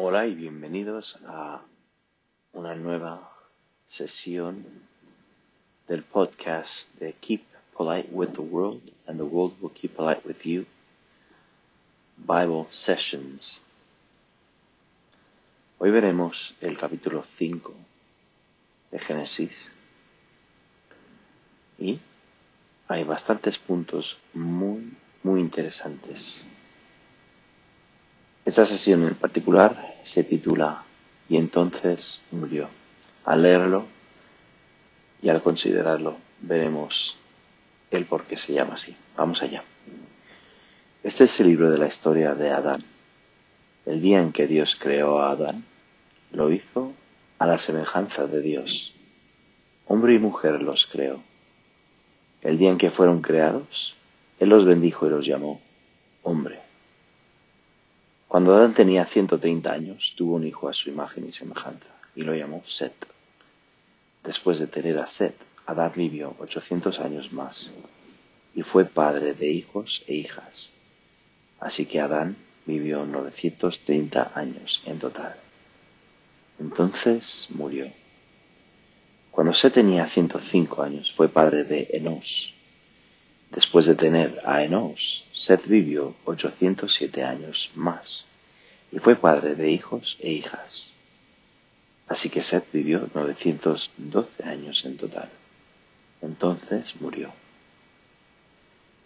Hola y bienvenidos a una nueva sesión del podcast de Keep Polite with the World and the World Will Keep Polite with You Bible Sessions. Hoy veremos el capítulo 5 de Génesis y hay bastantes puntos muy, muy interesantes. Esta sesión en particular se titula Y entonces murió. Al leerlo y al considerarlo veremos el por qué se llama así. Vamos allá. Este es el libro de la historia de Adán. El día en que Dios creó a Adán, lo hizo a la semejanza de Dios. Hombre y mujer los creó. El día en que fueron creados, Él los bendijo y los llamó hombre. Cuando Adán tenía 130 años, tuvo un hijo a su imagen y semejanza, y lo llamó Set. Después de tener a Set, Adán vivió 800 años más, y fue padre de hijos e hijas. Así que Adán vivió 930 años en total. Entonces murió. Cuando Set tenía 105 años, fue padre de Enos. Después de tener a Enos, Seth vivió 807 años más y fue padre de hijos e hijas. Así que Seth vivió 912 años en total. Entonces murió.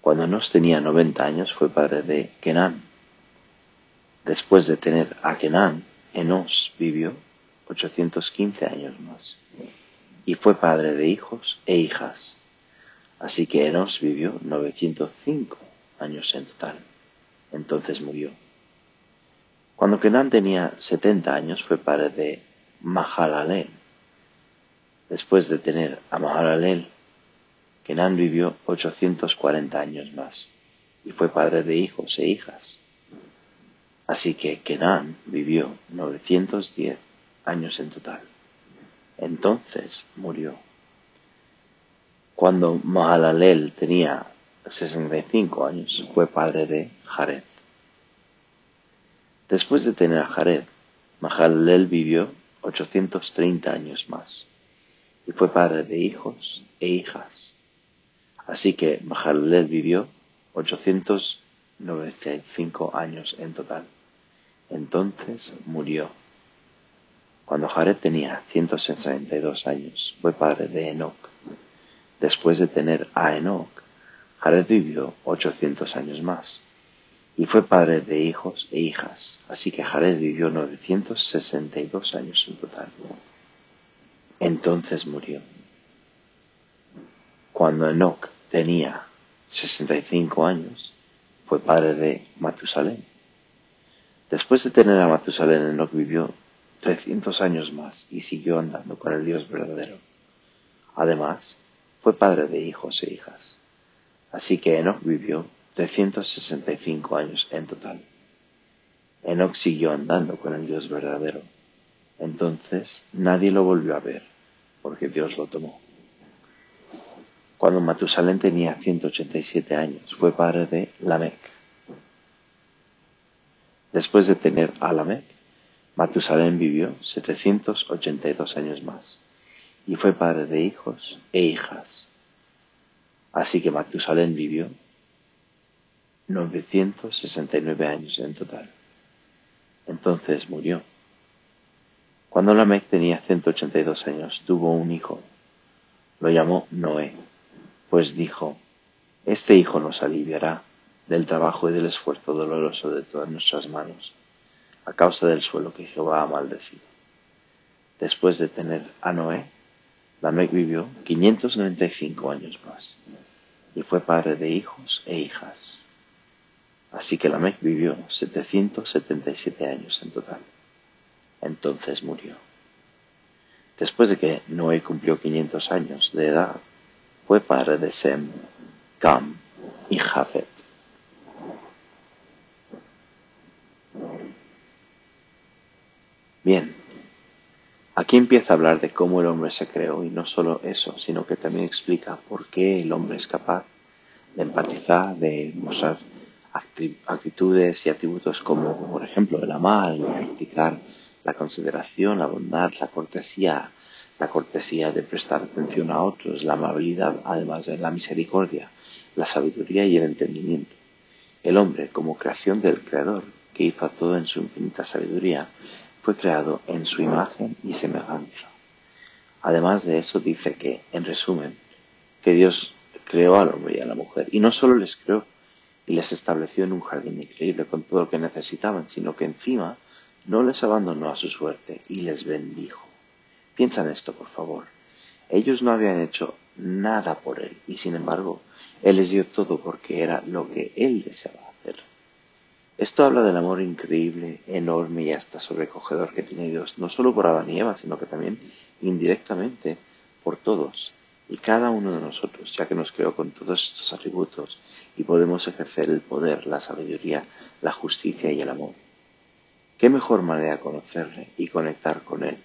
Cuando Enos tenía 90 años fue padre de Kenan. Después de tener a Kenan, Enos vivió 815 años más y fue padre de hijos e hijas. Así que Enos vivió 905 años en total. Entonces murió. Cuando Kenan tenía 70 años fue padre de Mahalalel. Después de tener a Mahalalel, Kenan vivió 840 años más y fue padre de hijos e hijas. Así que Kenan vivió 910 años en total. Entonces murió. Cuando Mahalalel tenía 65 años, fue padre de Jared. Después de tener a Jared, Mahalalel vivió 830 años más y fue padre de hijos e hijas. Así que Mahalalel vivió 895 años en total. Entonces murió. Cuando Jared tenía 162 años, fue padre de Enoch. Después de tener a Enoch, Jared vivió 800 años más y fue padre de hijos e hijas, así que Jared vivió 962 años en total. Entonces murió. Cuando Enoch tenía 65 años, fue padre de Matusalén. Después de tener a Matusalén, Enoch vivió 300 años más y siguió andando con el Dios verdadero. Además, fue padre de hijos e hijas. Así que Enoch vivió 365 años en total. Enoch siguió andando con el Dios verdadero. Entonces nadie lo volvió a ver, porque Dios lo tomó. Cuando Matusalén tenía 187 años, fue padre de Lamec. Después de tener a Lamec, Matusalén vivió 782 años más y fue padre de hijos e hijas. Así que Matusalén vivió 969 años en total. Entonces murió. Cuando Lamec tenía 182 años, tuvo un hijo. Lo llamó Noé, pues dijo, Este hijo nos aliviará del trabajo y del esfuerzo doloroso de todas nuestras manos a causa del suelo que Jehová ha maldecido. Después de tener a Noé, Lamec vivió 595 años más y fue padre de hijos e hijas. Así que Lamec vivió 777 años en total. Entonces murió. Después de que Noé cumplió 500 años de edad, fue padre de Sem, Cam y Jafet. Bien, aquí empieza a hablar de cómo el hombre se creó y no solo eso, sino que también explica por qué el hombre es capaz de empatizar, de mostrar actitudes y atributos como, por ejemplo, el amar, el practicar la consideración, la bondad, la cortesía, la cortesía de prestar atención a otros, la amabilidad, además de la misericordia, la sabiduría y el entendimiento. El hombre, como creación del Creador, que hizo todo en su infinita sabiduría, fue creado en su imagen y semejanza. Además de eso dice que, en resumen, que Dios creó al hombre y a la mujer, y no solo les creó y les estableció en un jardín increíble con todo lo que necesitaban, sino que encima no les abandonó a su suerte y les bendijo. Piensa en esto, por favor. Ellos no habían hecho nada por Él y sin embargo Él les dio todo porque era lo que Él deseaba hacer. Esto habla del amor increíble, enorme y hasta sobrecogedor que tiene Dios, no solo por Adán y Eva, sino que también indirectamente por todos y cada uno de nosotros, ya que nos creó con todos estos atributos y podemos ejercer el poder, la sabiduría, la justicia y el amor. ¿Qué mejor manera de conocerle y conectar con Él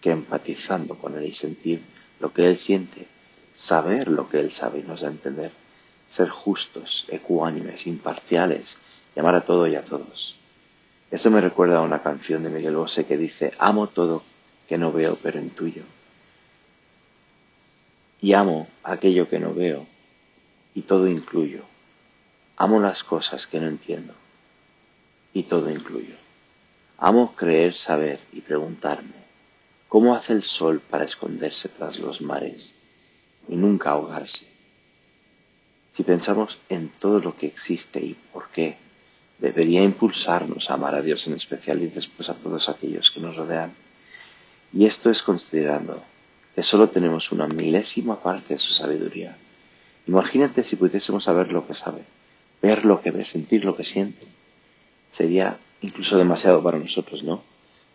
que empatizando con Él y sentir lo que Él siente, saber lo que Él sabe y nos da a entender, ser justos, ecuánimes, imparciales, llamar a todo y a todos? Eso me recuerda a una canción de Miguel Bosé que dice, amo todo que no veo pero intuyo. Y amo aquello que no veo y todo incluyo. Amo las cosas que no entiendo y todo incluyo. Amo creer, saber y preguntarme, ¿cómo hace el sol para esconderse tras los mares y nunca ahogarse? Si pensamos en todo lo que existe y por qué, debería impulsarnos a amar a Dios en especial y después a todos aquellos que nos rodean. Y esto es considerando que solo tenemos una milésima parte de su sabiduría. Imagínate si pudiésemos saber lo que sabe, ver lo que ve, sentir lo que siente. Sería incluso demasiado para nosotros, ¿no?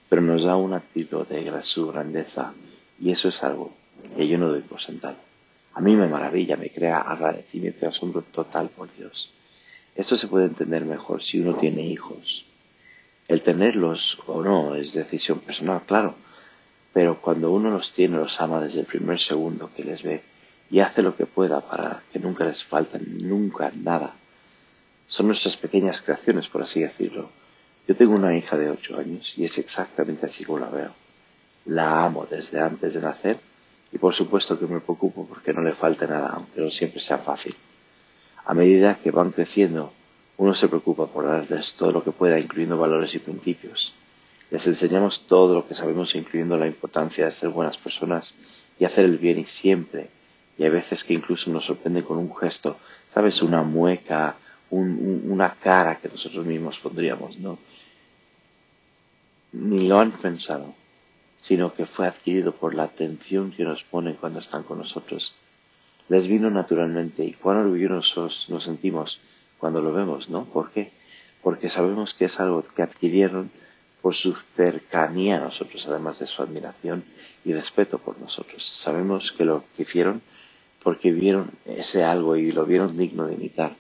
Pero nos da un activo de su grandeza y eso es algo que yo no doy por sentado. A mí me maravilla, me crea agradecimiento y asombro total por Dios. Esto se puede entender mejor si uno tiene hijos. El tenerlos o no es decisión personal, claro, pero cuando uno los tiene, los ama desde el primer segundo que les ve y hace lo que pueda para que nunca les falte nunca nada. Son nuestras pequeñas creaciones, por así decirlo, yo tengo una hija de ocho años y es exactamente así como la veo. La amo desde antes de nacer y por supuesto que me preocupo porque no le falte nada, aunque no siempre sea fácil. A medida que van creciendo, uno se preocupa por darles todo lo que pueda, incluyendo valores y principios. Les enseñamos todo lo que sabemos, incluyendo la importancia de ser buenas personas y hacer el bien y siempre. Y hay veces que incluso nos sorprende con un gesto, ¿sabes? Una mueca, una cara que nosotros mismos pondríamos, ¿no? ni lo han pensado, sino que fue adquirido por la atención que nos ponen cuando están con nosotros. Les vino naturalmente y cuán orgullosos nos sentimos cuando lo vemos, ¿no? ¿Por qué? Porque sabemos que es algo que adquirieron por su cercanía a nosotros, además de su admiración y respeto por nosotros. Sabemos que lo que hicieron porque vieron ese algo y lo vieron digno de imitar.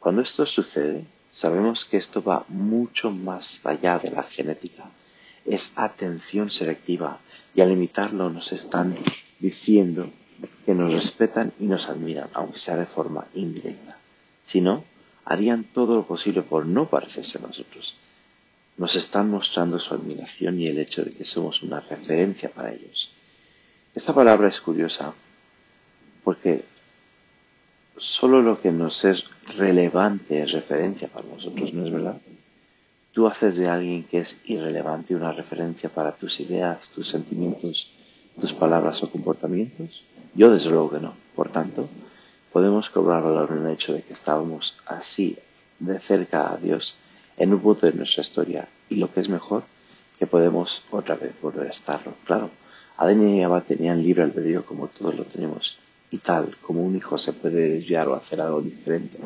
Cuando esto sucede, Sabemos que esto va mucho más allá de la genética. Es atención selectiva y al imitarlo nos están diciendo que nos respetan y nos admiran, aunque sea de forma indirecta. Si no, harían todo lo posible por no parecerse a nosotros. Nos están mostrando su admiración y el hecho de que somos una referencia para ellos. Esta palabra es curiosa porque solo lo que nos es relevante es referencia para nosotros, ¿no es verdad? Tú haces de alguien que es irrelevante una referencia para tus ideas, tus sentimientos, tus palabras o comportamientos. Yo desde luego que no. Por tanto, podemos cobrar valor en el hecho de que estábamos así de cerca a Dios en un punto de nuestra historia y lo que es mejor, que podemos otra vez volver a estarlo. Claro, Adán y Eva tenían libre albedrío como todos lo tenemos y tal como un hijo se puede desviar o hacer algo diferente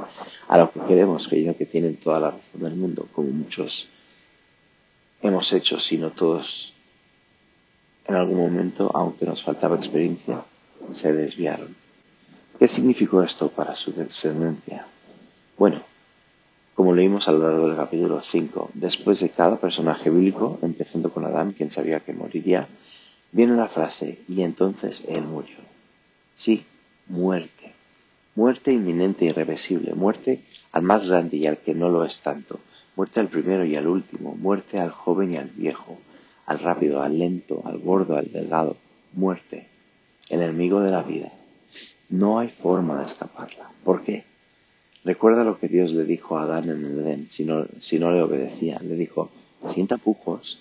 a lo que queremos, creyendo que tienen toda la razón del mundo, como muchos hemos hecho, sino todos en algún momento, aunque nos faltaba experiencia, se desviaron. ¿Qué significó esto para su descendencia? Bueno, como leímos a lo largo del capítulo 5, después de cada personaje bíblico, empezando con Adán, quien sabía que moriría, viene la frase, y entonces él murió. Sí, muerte. Muerte inminente irreversible, muerte al más grande y al que no lo es tanto, muerte al primero y al último, muerte al joven y al viejo, al rápido, al lento, al gordo, al delgado, muerte, enemigo de la vida. No hay forma de escaparla. ¿Por qué? Recuerda lo que Dios le dijo a Adán en el Edén si no, si no le obedecía. Le dijo, sin tapujos,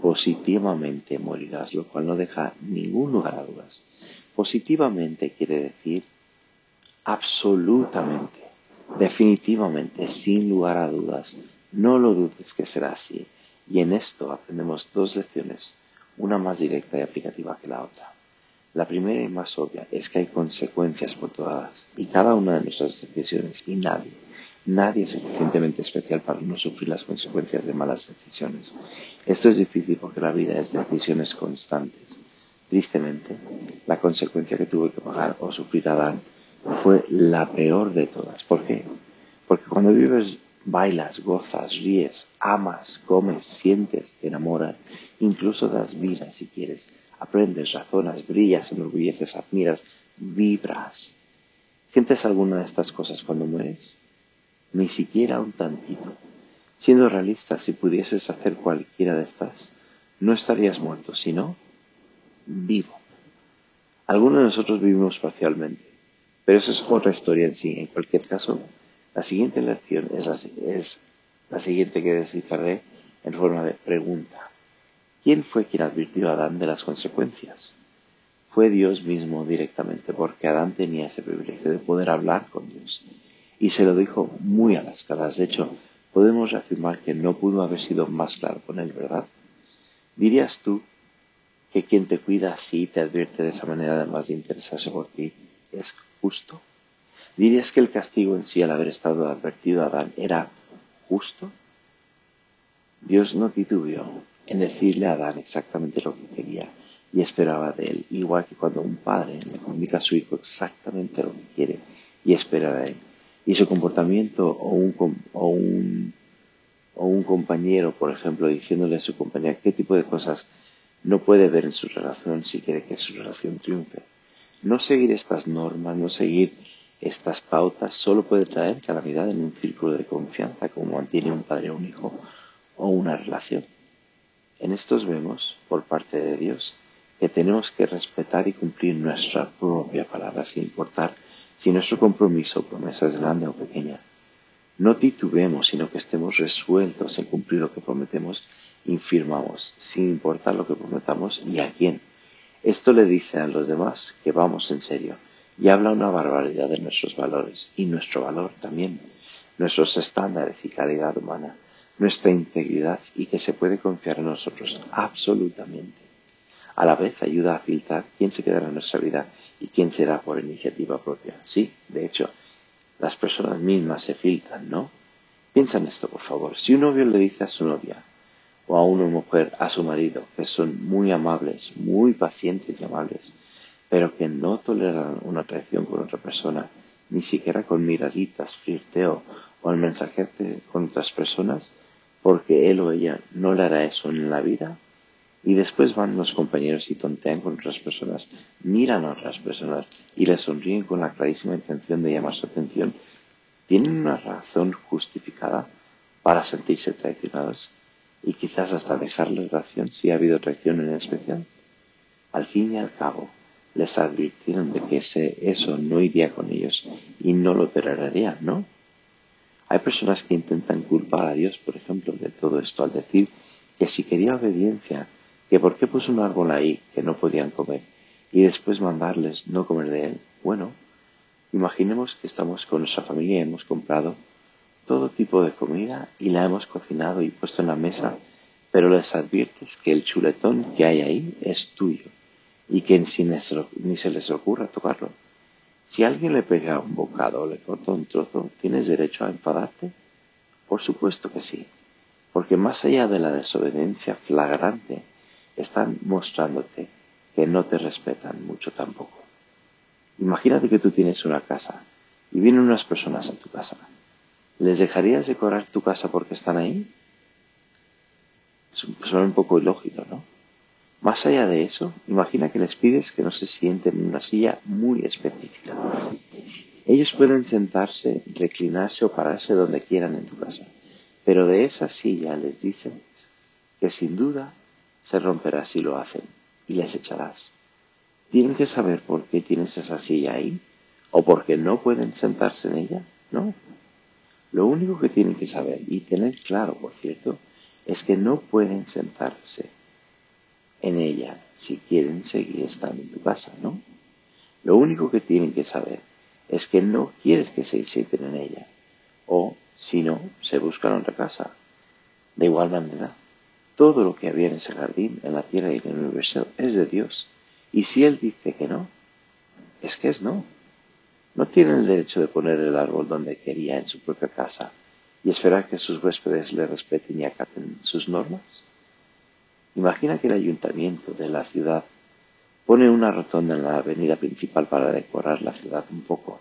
positivamente morirás, lo cual no deja ningún lugar a dudas. Positivamente quiere decir absolutamente, definitivamente, sin lugar a dudas. No lo dudes que será así. Y en esto aprendemos dos lecciones, una más directa y aplicativa que la otra. La primera y más obvia es que hay consecuencias por todas y cada una de nuestras decisiones y nadie, nadie es suficientemente especial para no sufrir las consecuencias de malas decisiones. Esto es difícil porque la vida es de decisiones constantes. Tristemente, la consecuencia que tuve que pagar o sufrir Adán fue la peor de todas. ¿Por qué? Porque cuando vives, bailas, gozas, ríes, amas, comes, sientes, te enamoras, incluso das vida si quieres, aprendes, razonas, brillas, enorgulleces, admiras, vibras. ¿Sientes alguna de estas cosas cuando mueres? Ni siquiera un tantito. Siendo realista, si pudieses hacer cualquiera de estas, no estarías muerto, sino vivo. Algunos de nosotros vivimos parcialmente, pero eso es otra historia en sí. En cualquier caso, la siguiente lección es la, siguiente que descifraré en forma de pregunta. ¿Quién fue quien advirtió a Adán de las consecuencias? Fue Dios mismo directamente, porque Adán tenía ese privilegio de poder hablar con Dios. Y se lo dijo muy a las caras. De hecho, podemos afirmar que no pudo haber sido más claro con él, ¿verdad? ¿Dirías tú que quien te cuida así te advierte de esa manera además de interesarse por ti es justo? ¿Dirías que el castigo en sí al haber estado advertido a Adán era justo? Dios no titubeó en decirle a Adán exactamente lo que quería y esperaba de él, igual que cuando un padre le comunica a su hijo exactamente lo que quiere y espera de él. Y su comportamiento o un, o un, o un compañero, por ejemplo, diciéndole a su compañera qué tipo de cosas no puede ver en su relación si quiere que su relación triunfe. No seguir estas normas, no seguir estas pautas, solo puede traer calamidad en un círculo de confianza como mantiene un padre o un hijo o una relación. En estos vemos, por parte de Dios, que tenemos que respetar y cumplir nuestra propia palabra sin importar si nuestro compromiso o promesa es grande o pequeña. No titubemos, sino que estemos resueltos en cumplir lo que prometemos y firmamos, sin importar lo que prometamos y a quién. Esto le dice a los demás que vamos en serio y habla una barbaridad de nuestros valores y nuestro valor también, nuestros estándares y calidad humana nuestra integridad y que se puede confiar en nosotros absolutamente. A la vez ayuda a filtrar quién se quedará en nuestra vida y quién será por iniciativa propia. Sí, de hecho, las personas mismas se filtran, ¿no? Piensa en esto, por favor. Si un novio le dice a su novia o a una mujer, a su marido, que son muy amables, muy pacientes y amables, pero que no toleran una traición con otra persona, ni siquiera con miraditas, flirteo o el mensajete con otras personas, porque él o ella no le hará eso en la vida. Y después van los compañeros y tontean con otras personas, miran a otras personas y les sonríen con la clarísima intención de llamar su atención. ¿Tienen una razón justificada para sentirse traicionados y quizás hasta dejarles la relación si ha habido traición en especial? Al fin y al cabo, les advirtieron de que ese, eso no iría con ellos y no lo tolerarían, ¿no? Hay personas que intentan culpar a Dios, por ejemplo, de todo esto al decir que si quería obediencia, que por qué puso un árbol ahí que no podían comer y después mandarles no comer de él. Bueno, imaginemos que estamos con nuestra familia y hemos comprado todo tipo de comida y la hemos cocinado y puesto en la mesa, pero les adviertes que el chuletón que hay ahí es tuyo y que ni se les ocurra tocarlo. Si alguien le pega un bocado o le corta un trozo, ¿tienes derecho a enfadarte? Por supuesto que sí, porque más allá de la desobediencia flagrante, están mostrándote que no te respetan mucho tampoco. Imagínate que tú tienes una casa y vienen unas personas a tu casa. ¿Les dejarías decorar tu casa porque están ahí? Suena un poco ilógico, ¿no? Más allá de eso, imagina que les pides que no se sienten en una silla muy específica. Ellos pueden sentarse, reclinarse o pararse donde quieran en tu casa, pero de esa silla les dices que sin duda se romperá si lo hacen y les echarás. ¿Tienen que saber por qué tienes esa silla ahí? ¿O por qué no pueden sentarse en ella? No. Lo único que tienen que saber y tener claro, por cierto, es que no pueden sentarse en ella si quieren seguir estando en tu casa, ¿no? Lo único que tienen que saber es que no quieres que se sienten en ella, o si no, se buscan otra casa. De igual manera, todo lo que había en ese jardín, en la tierra y en el universo, es de Dios. Y si Él dice que no, es que es no. No tienen el derecho de poner el árbol donde quería en su propia casa y esperar que sus huéspedes le respeten y acaten sus normas. Imagina que el ayuntamiento de la ciudad pone una rotonda en la avenida principal para decorar la ciudad un poco.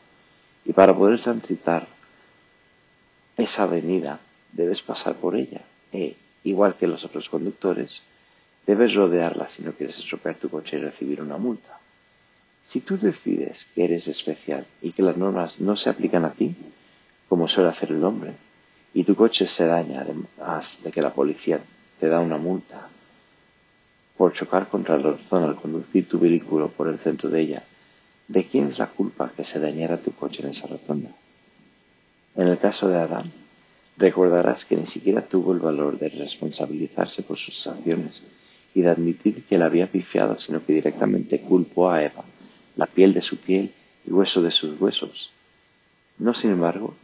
Y para poder transitar esa avenida debes pasar por ella. E, igual que los otros conductores, debes rodearla si no quieres estropear tu coche y recibir una multa. Si tú decides que eres especial y que las normas no se aplican a ti, como suele hacer el hombre, y tu coche se daña además de que la policía te da una multa por chocar contra la razón al conducir tu vehículo por el centro de ella, ¿de quién es la culpa que se dañara tu coche en esa rotonda? En el caso de Adán, recordarás que ni siquiera tuvo el valor de responsabilizarse por sus acciones y de admitir que la había pifiado, sino que directamente culpó a Eva, la piel de su piel y hueso de sus huesos. No, sin embargo,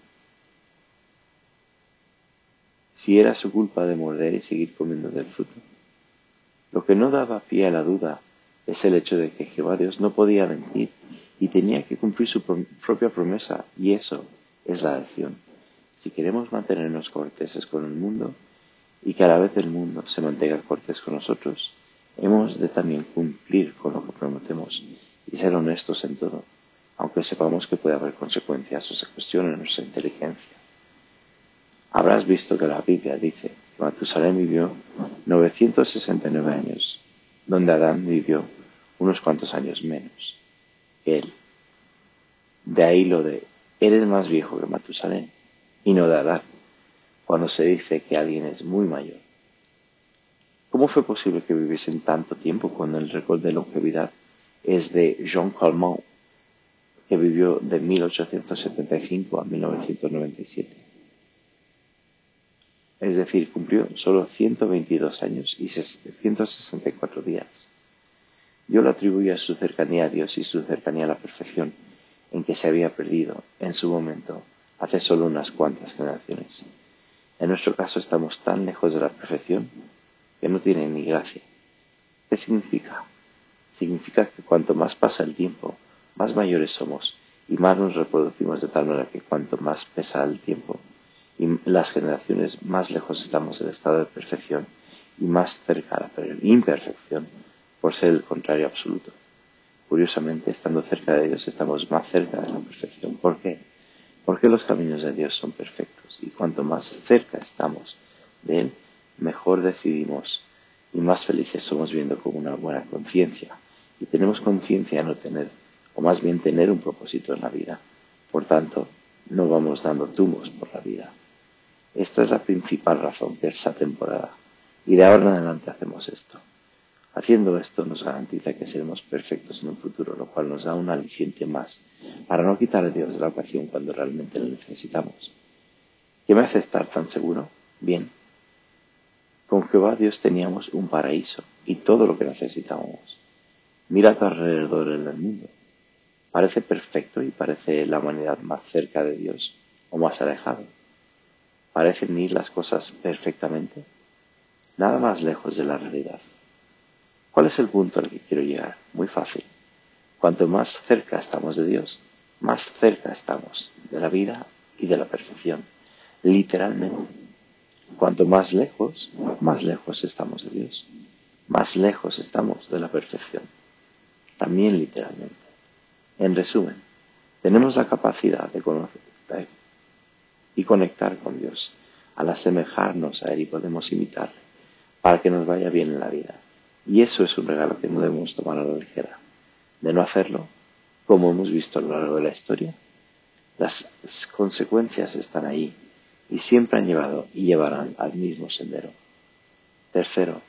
si era su culpa de morder y seguir comiendo del fruto. Lo que no daba pie a la duda es el hecho de que Jehová Dios no podía mentir y tenía que cumplir su propia promesa, y eso es la lección. Si queremos mantenernos corteses con el mundo y que a la vez el mundo se mantenga cortés con nosotros, hemos de también cumplir con lo que prometemos y ser honestos en todo, aunque sepamos que puede haber consecuencias o se cuestione nuestra inteligencia. Habrás visto que la Biblia dice Matusalén vivió 969 años, donde Adán vivió unos cuantos años menos que él. De ahí lo de, eres más viejo que Matusalén, y no de Adán, cuando se dice que alguien es muy mayor. ¿Cómo fue posible que viviesen tanto tiempo cuando el récord de longevidad es de Jean Calment, que vivió de 1875 a 1997? Es decir, cumplió solo 122 años y 164 días. Yo lo atribuyo a su cercanía a Dios y su cercanía a la perfección, en que se había perdido en su momento hace solo unas cuantas generaciones. En nuestro caso estamos tan lejos de la perfección que no tiene ni gracia. ¿Qué significa? Significa que cuanto más pasa el tiempo, más mayores somos y más nos reproducimos de tal manera que cuanto más pesa el tiempo, y las generaciones más lejos estamos del estado de perfección y más cerca de la imperfección por ser el contrario absoluto. Curiosamente, estando cerca de Dios, estamos más cerca de la perfección. ¿Por qué? Porque los caminos de Dios son perfectos y cuanto más cerca estamos de Él, mejor decidimos y más felices somos viendo con una buena conciencia. Y tenemos conciencia de no tener, o más bien tener un propósito en la vida. Por tanto, no vamos dando tumbos por la vida. Esta es la principal razón de esta temporada. Y de ahora en adelante hacemos esto. Haciendo esto nos garantiza que seremos perfectos en un futuro, lo cual nos da un aliciente más para no quitar a Dios de la ocasión cuando realmente lo necesitamos. ¿Qué me hace estar tan seguro? Bien. Con Jehová Dios teníamos un paraíso y todo lo que necesitábamos. Mira a tu alrededor en el mundo. Parece perfecto y parece la humanidad más cerca de Dios o más alejado parecen ir las cosas perfectamente, nada más lejos de la realidad. ¿Cuál es el punto al que quiero llegar? Muy fácil. Cuanto más cerca estamos de Dios, más cerca estamos de la vida y de la perfección. Literalmente. Cuanto más lejos, más lejos estamos de Dios. Más lejos estamos de la perfección. También literalmente. En resumen, tenemos la capacidad de conocer, y conectar con Dios. Al asemejarnos a Él y podemos imitarle para que nos vaya bien en la vida. Y eso es un regalo que no debemos tomar a la ligera. De no hacerlo, como hemos visto a lo largo de la historia, las consecuencias están ahí y siempre han llevado y llevarán al mismo sendero. Tercero,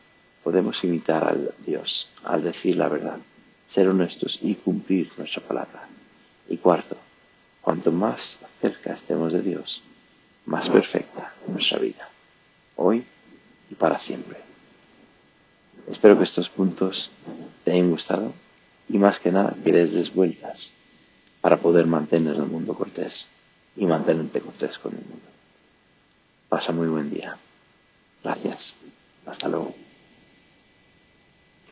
podemos imitar al Dios al decir la verdad, ser honestos y cumplir nuestra palabra. Y cuarto, cuanto más cerca estemos de Dios, más perfecta nuestra vida, hoy y para siempre. Espero que estos puntos te hayan gustado y más que nada que les des vueltas para poder mantener el mundo cortés y mantenerte cortés con el mundo. Pasa muy buen día. Gracias. Hasta luego.